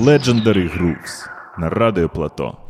Legendary Grooves на радіо Плато.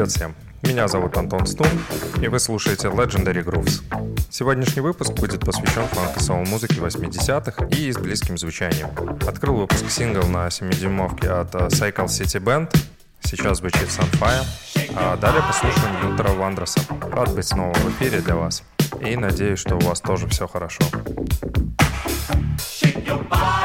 Привет всем! Меня зовут Антон Стун, и вы слушаете Legendary Grooves. Сегодняшний выпуск будет посвящен фанкосовой музыке 80-х и с близким звучанием. Открыл выпуск сингл на 7-дюймовке от э, Cycle City Band, сейчас звучит Sunfire, а далее послушаем Лютера Вандроса. Рад быть снова в эфире для вас, и надеюсь, что у вас тоже все хорошо. Shake your body.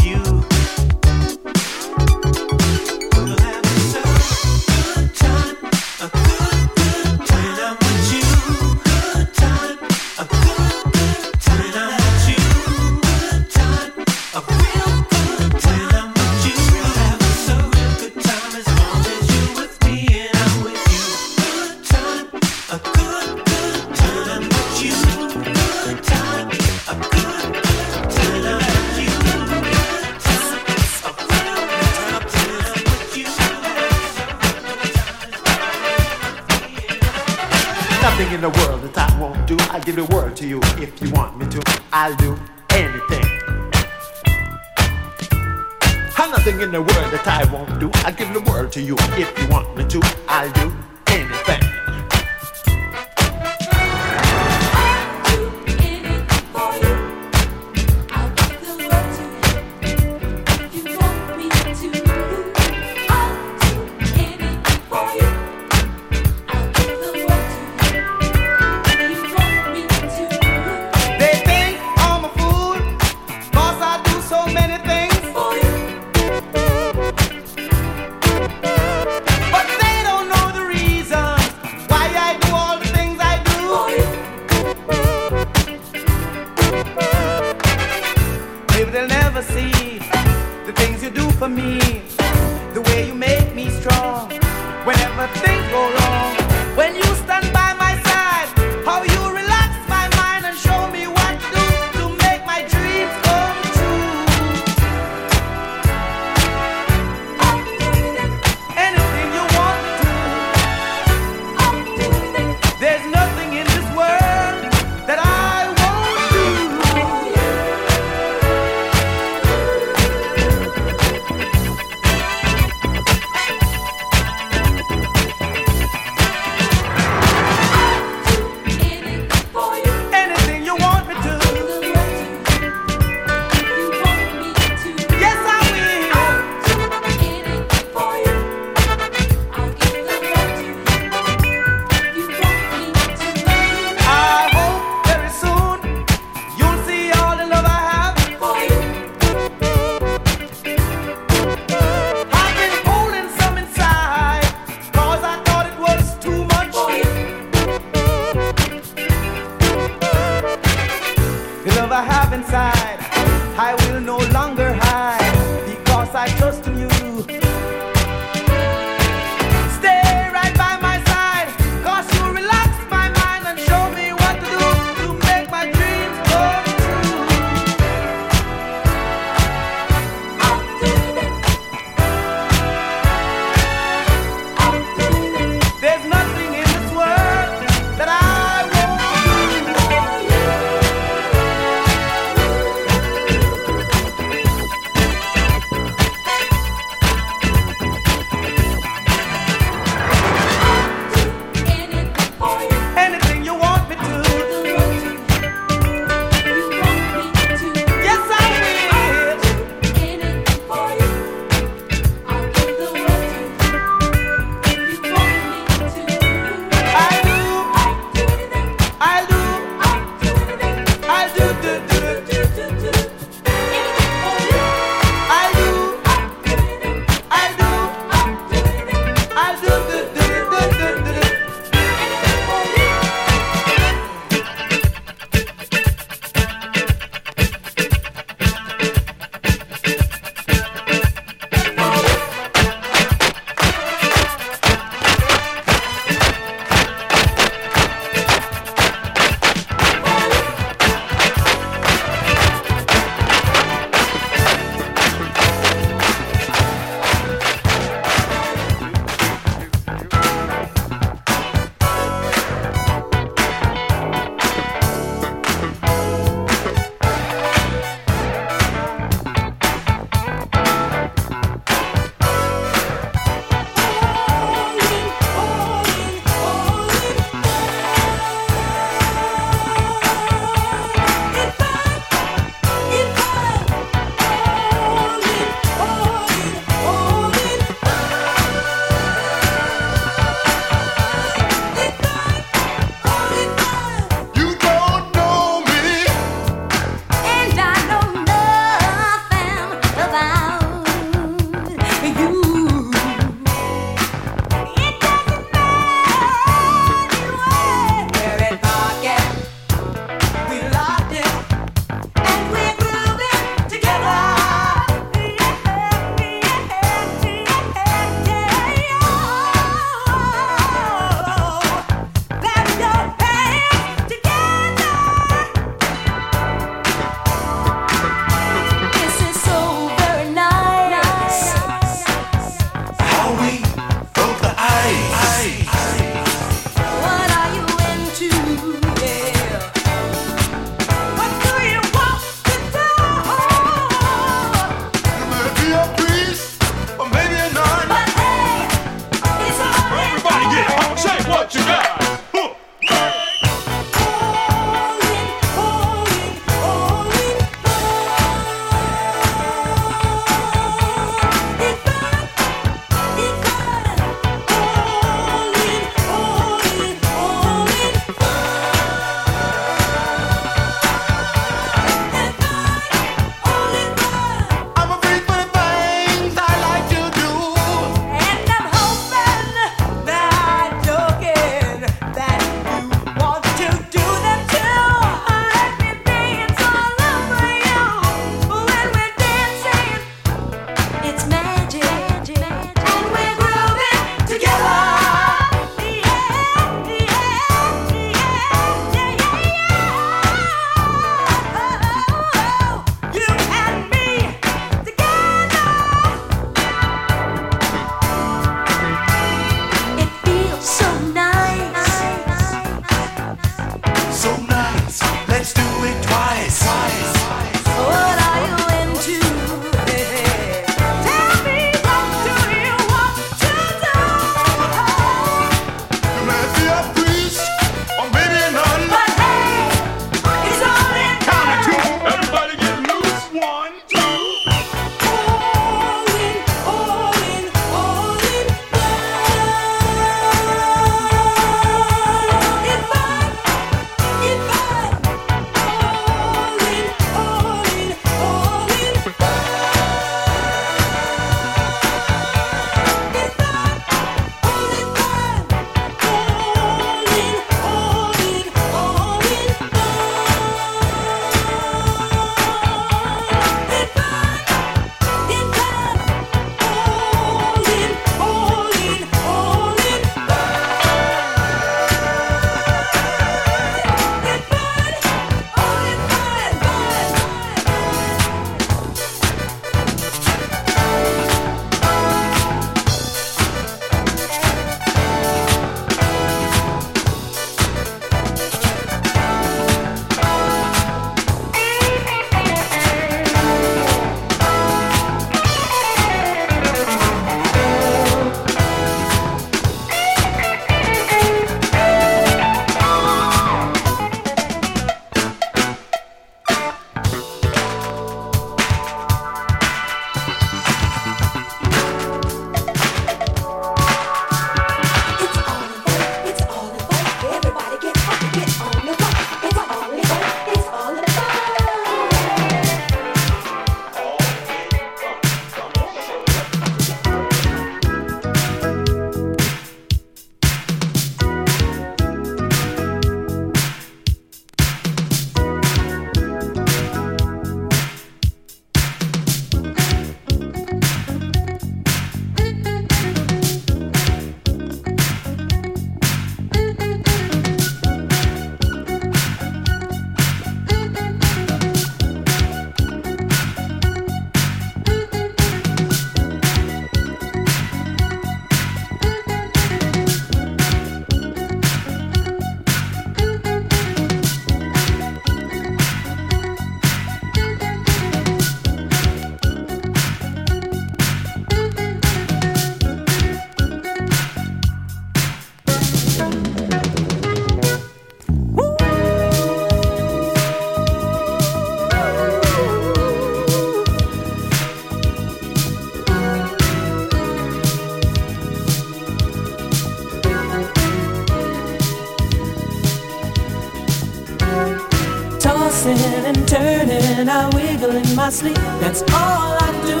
sleep, that's all I do.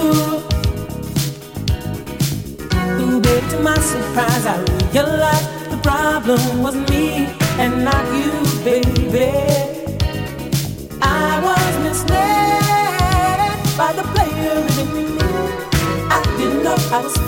Ooh, babe, to my surprise, I realized the problem was me and not you, baby. I was misled by the player in me. I didn't know I was.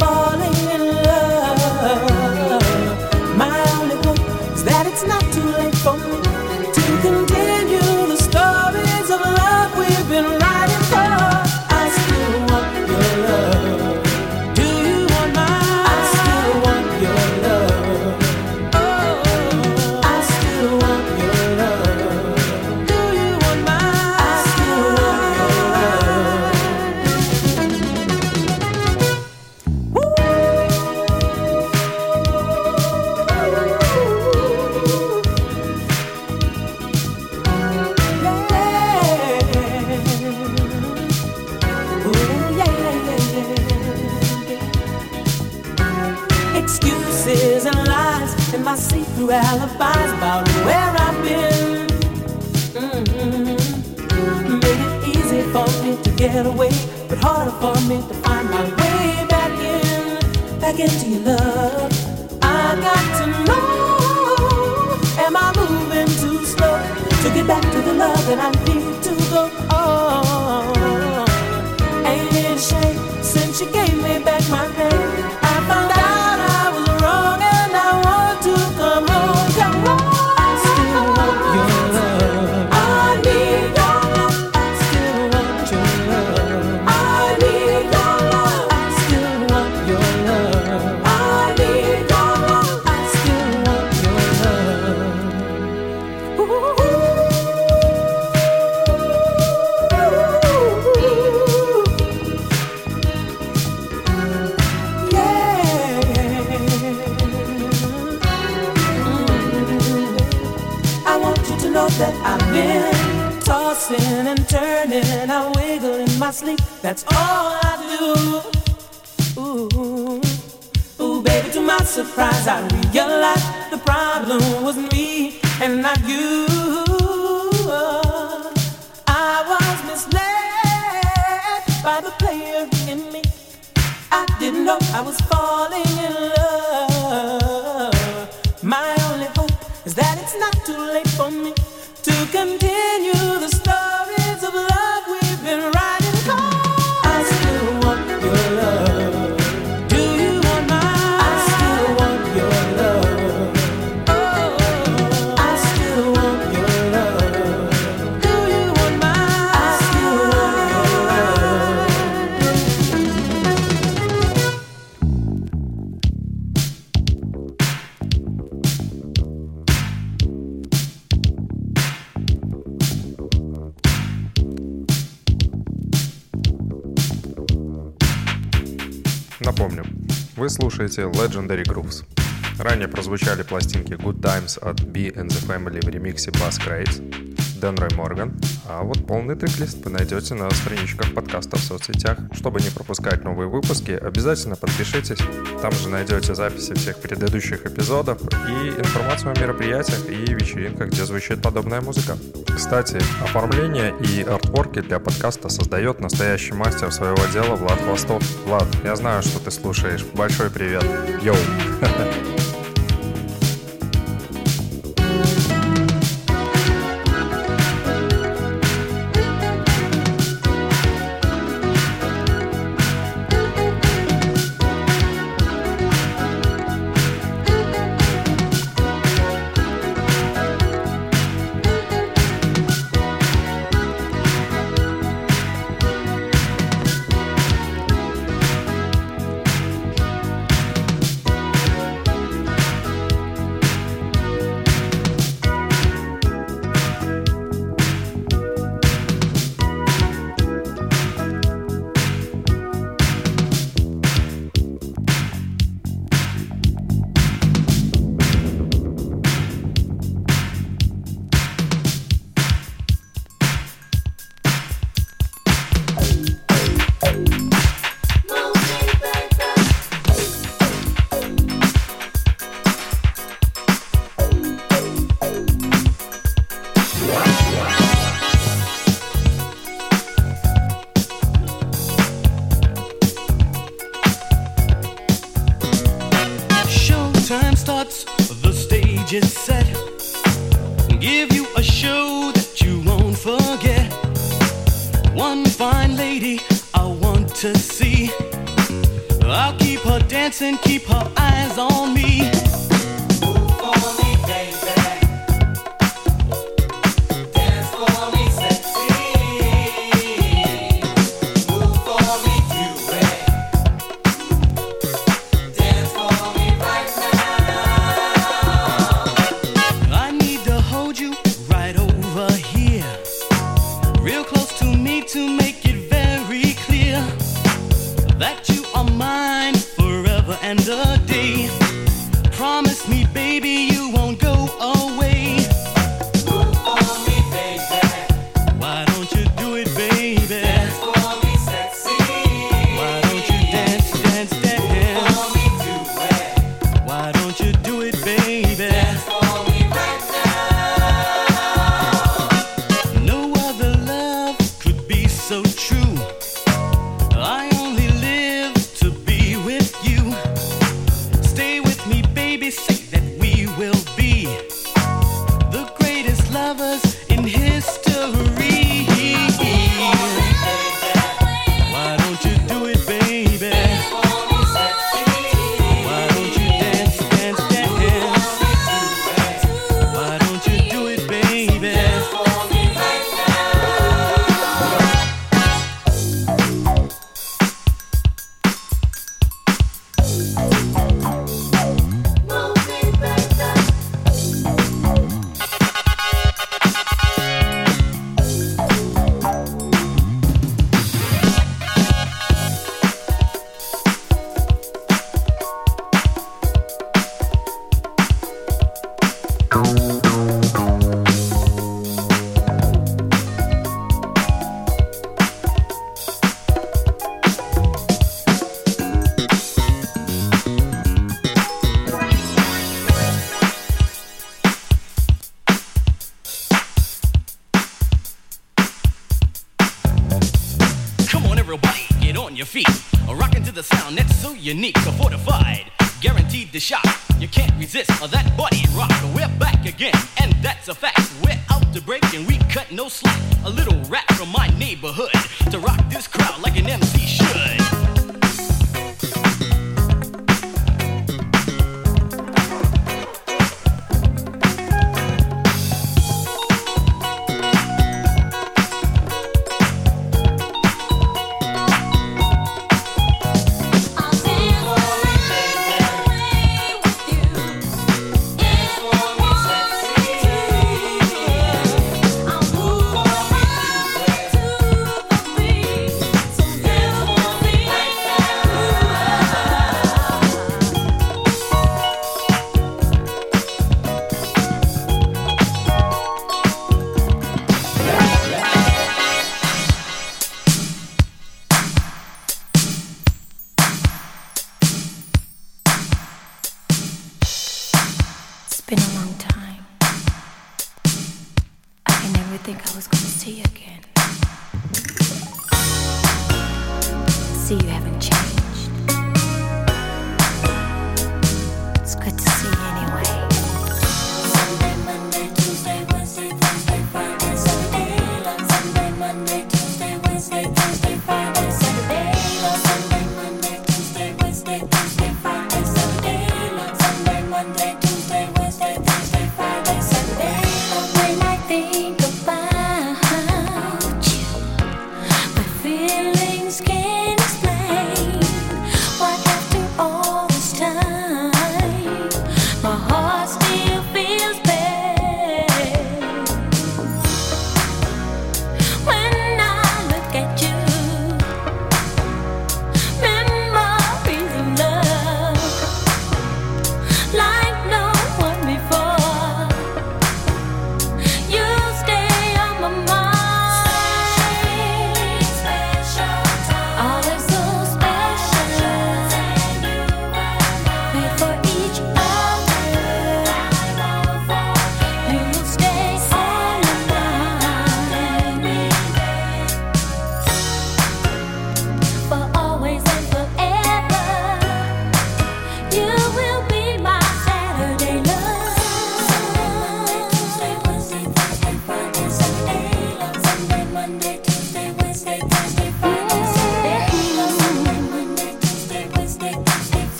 and слушаете Legendary Grooves. Ранее прозвучали пластинки Good Times от B and the Family в ремиксе Bass Craze, Дэн Рой Морган. А вот полный трек-лист вы найдете на страничках подкаста в соцсетях. Чтобы не пропускать новые выпуски, обязательно подпишитесь. Там же найдете записи всех предыдущих эпизодов и информацию о мероприятиях и вечеринках, где звучит подобная музыка. Кстати, оформление и артворки для подкаста создает настоящий мастер своего дела Влад Хвостов. Влад, я знаю, что ты слушаешь. Большой привет. Йоу. unique,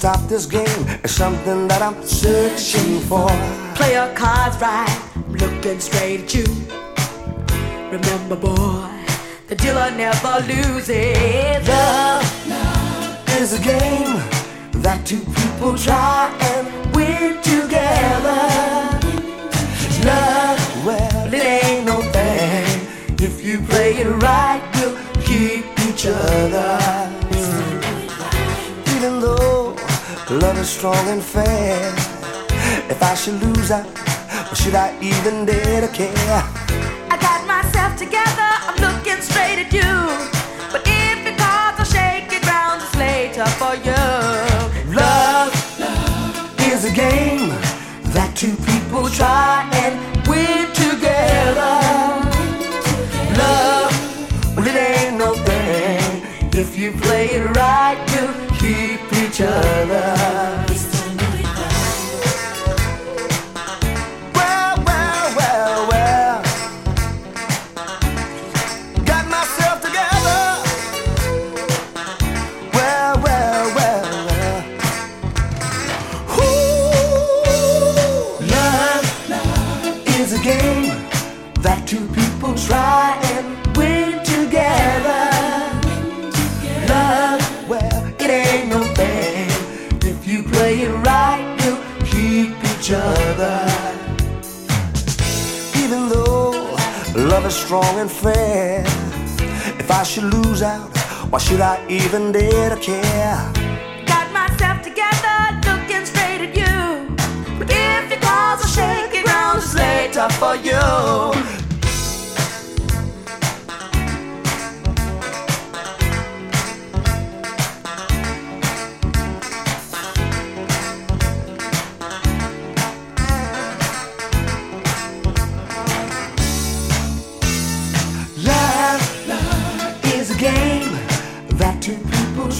stop this game. It's something that I'm searching for. Play your cards right, I'm looking straight at you. Remember, boy, the dealer never loses. Love is a game that two people try and win together. Love, well, it ain't no thing. If you play it right, we'll keep each other. Love is strong and fair, if I should lose out, or should I even dare to care? I got myself together, I'm looking straight at you. But if your cards are shaky, ground is later for you. Love is a game that two people try two people try and win together. Love, well, it ain't no thing. If you play it right, you keep each other. Even though love is strong and fair, if I should lose out, why should I even dare to care? Got myself together, looking straight at you. But if your cards are shaky, ground is later for you.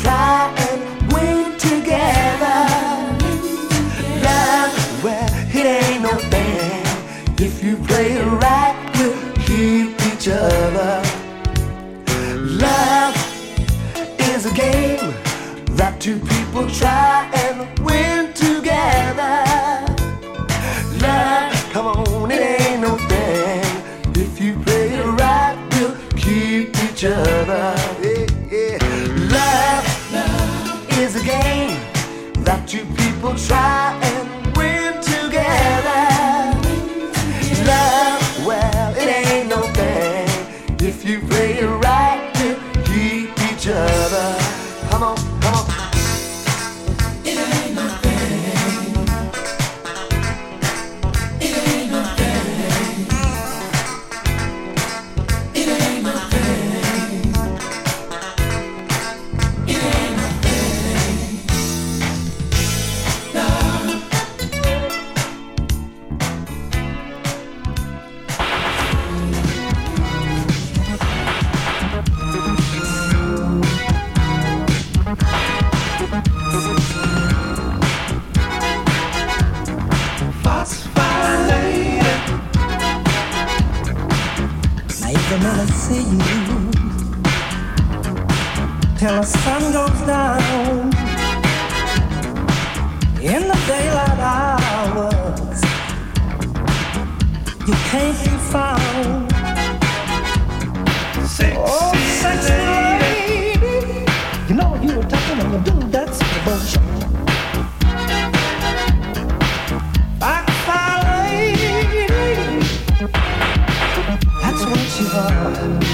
Try and win together. Love, well, it ain't no thing. If you play it right, you keep each other. Love is a game that two people try the sun goes down in the daylight hours, you can't be found. oh, sexy lady, you know you were talking when you do that devotion. Backfire lady. That's what you are.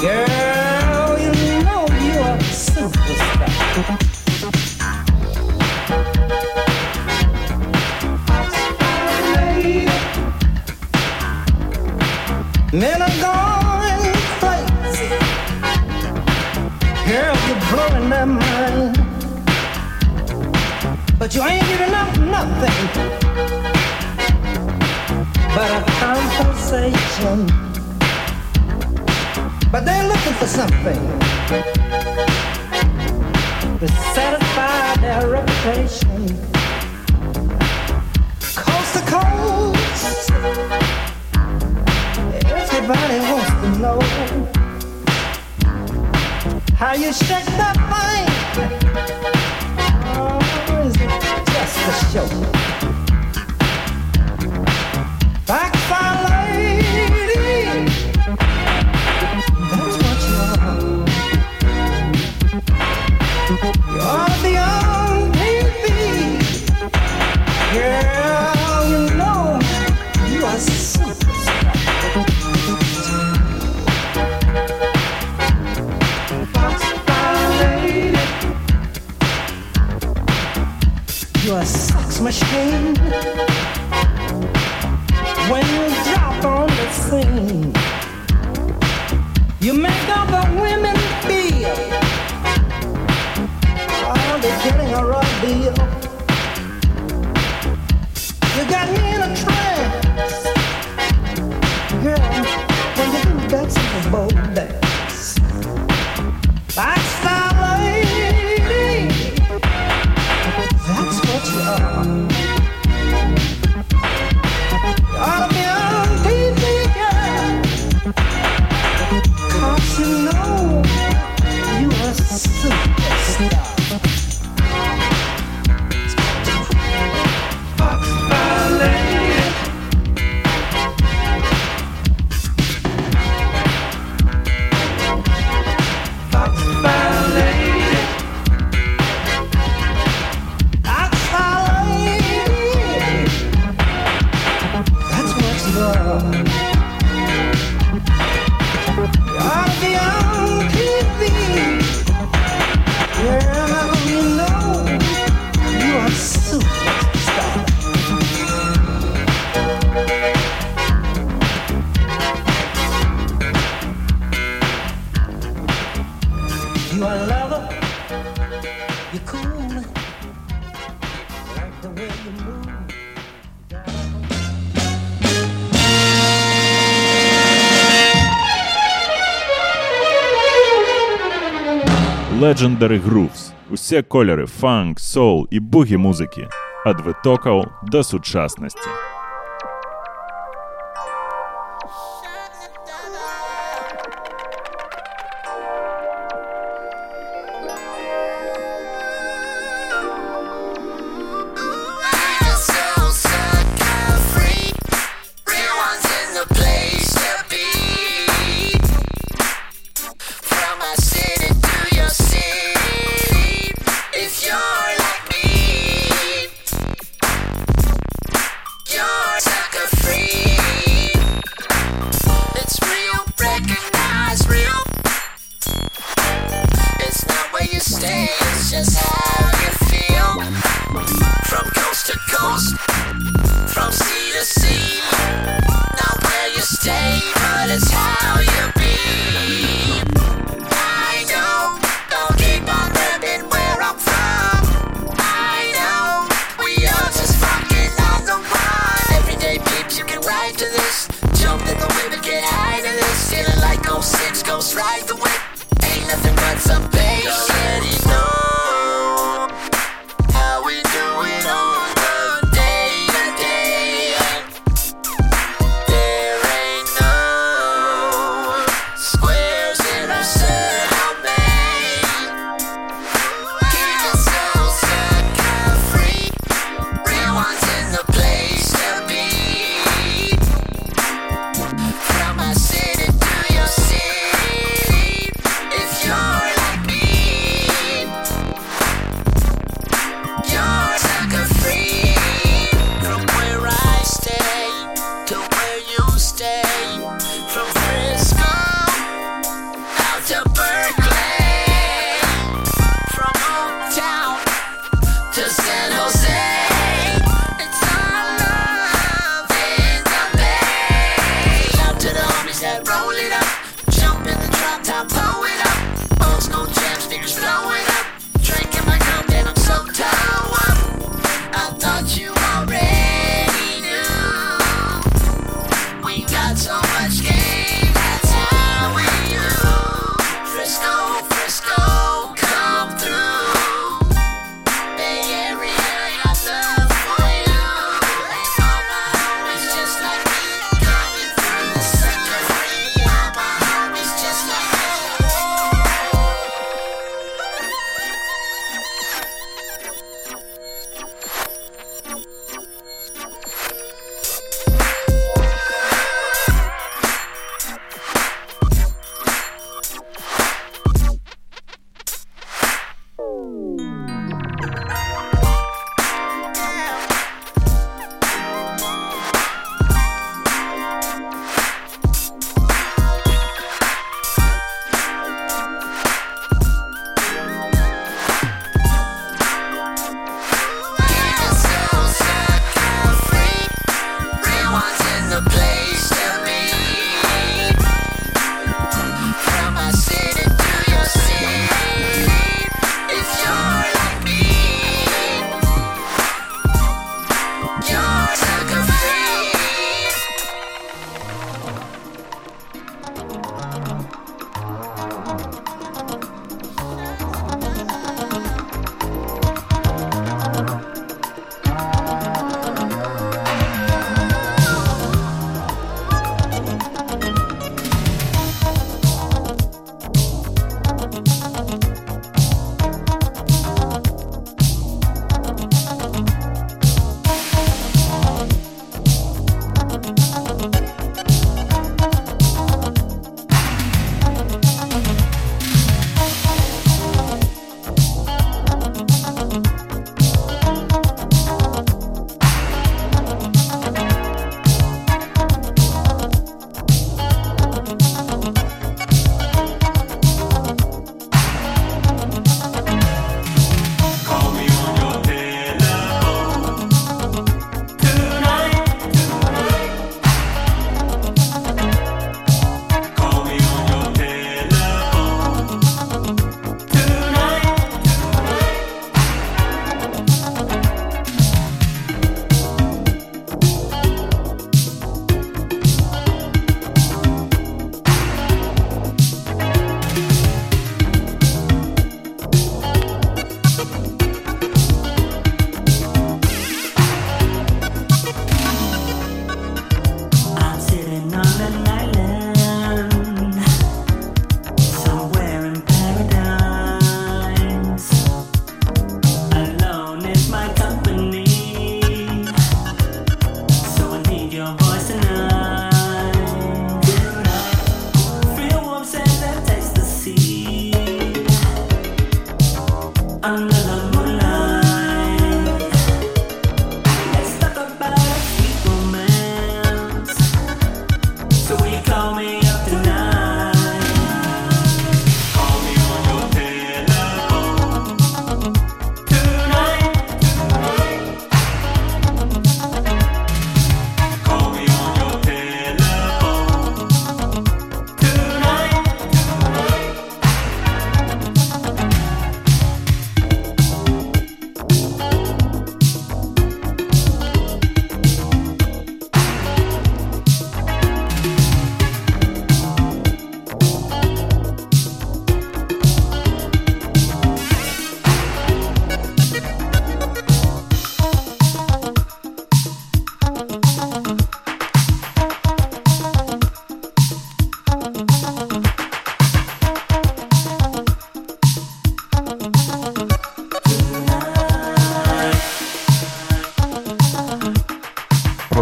Girl, but they're looking for something to satisfy their reputation. Coast to coast, everybody wants to know how you shake that thing. Oh, is it just a show? machine. When you drop on the scene, you make other women feel all oh, they're getting around. Legendary Grooves усе кольори фанк, соул і бугі музики від витокал до сучасності.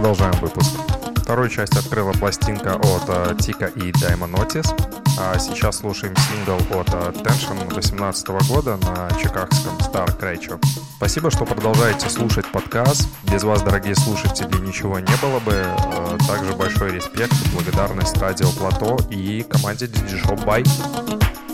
Продолжаем выпуск. Вторую часть открыла пластинка от э, Тика и Даймон Otis. А сейчас слушаем сингл от э, Tension 2018 года на чикагском Star Creature. Спасибо, что продолжаете слушать подкаст. Без вас, дорогие слушатели, ничего не было бы. Э, Также большой респект и благодарность Радио Плато и команде DJ Shop Bye.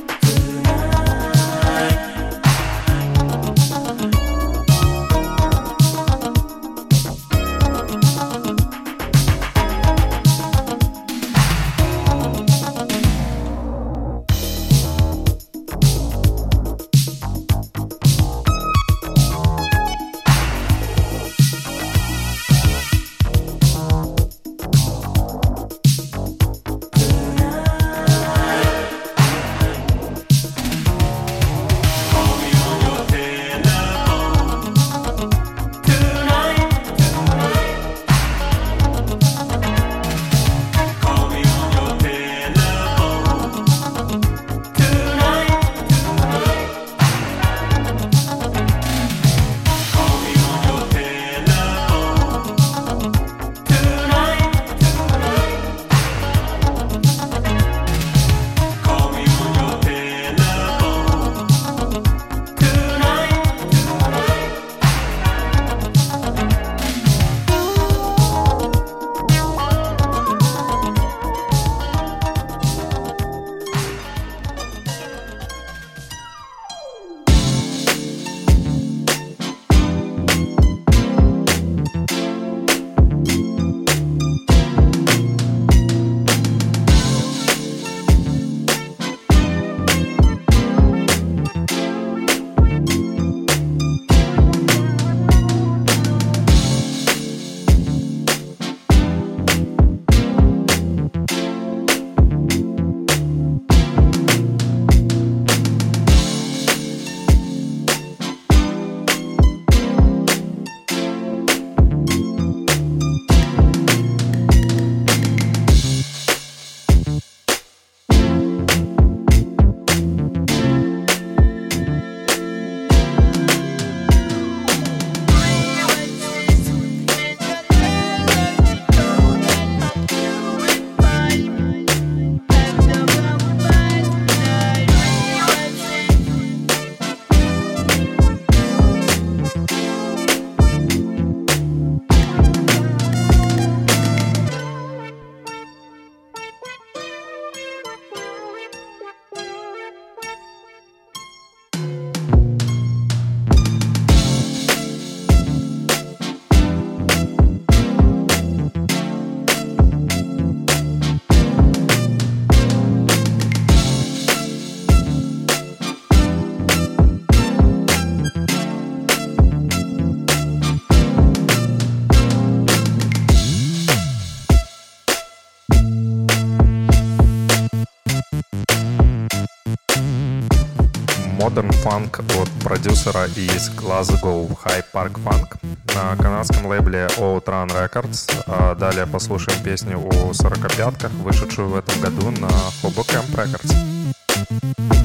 Funk от продюсера из Glasgow High Park Funk на канадском лейбле Outrun Records. А далее послушаем песню о 45-ках, вышедшую в этом году на Hobo Camp Records.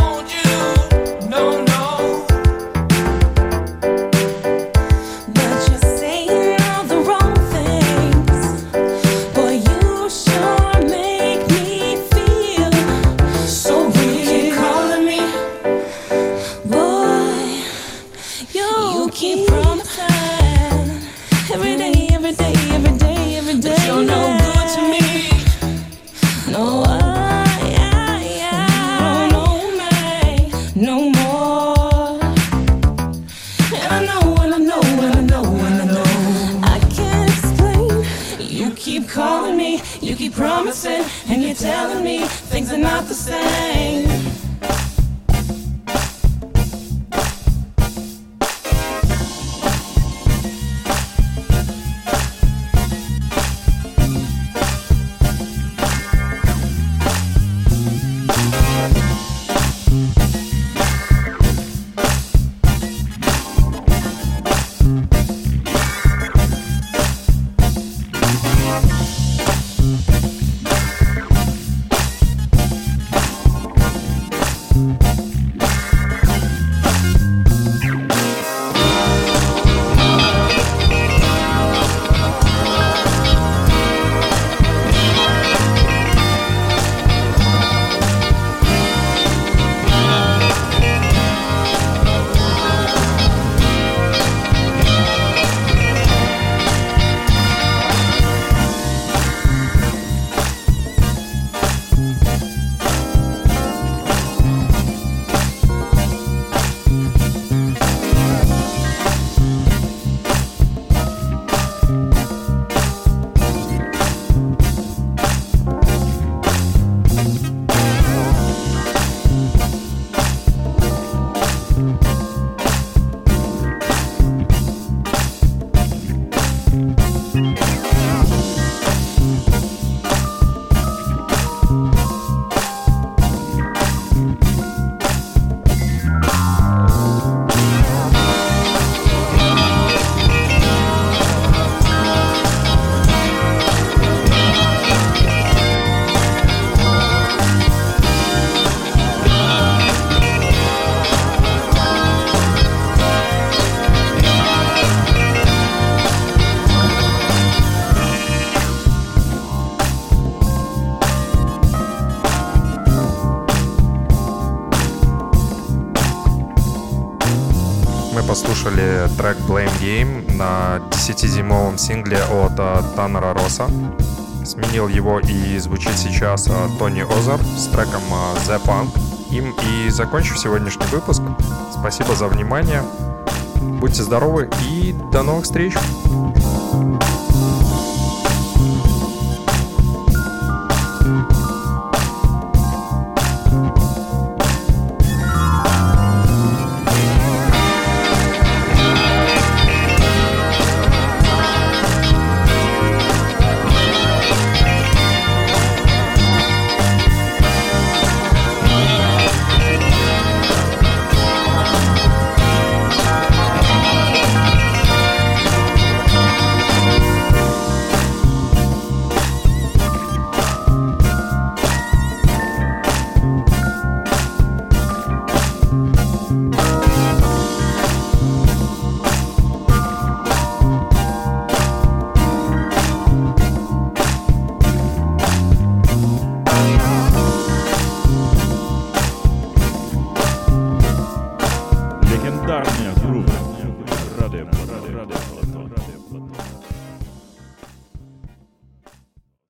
want you. No, no. not the same. Game на 10-дюймовом сингле от э, Таннера Росса. Сменил его и звучит сейчас э, Тони Озер с треком э, The Punk. Им и закончу сегодняшний выпуск. Спасибо за внимание. Будьте здоровы и до новых встреч!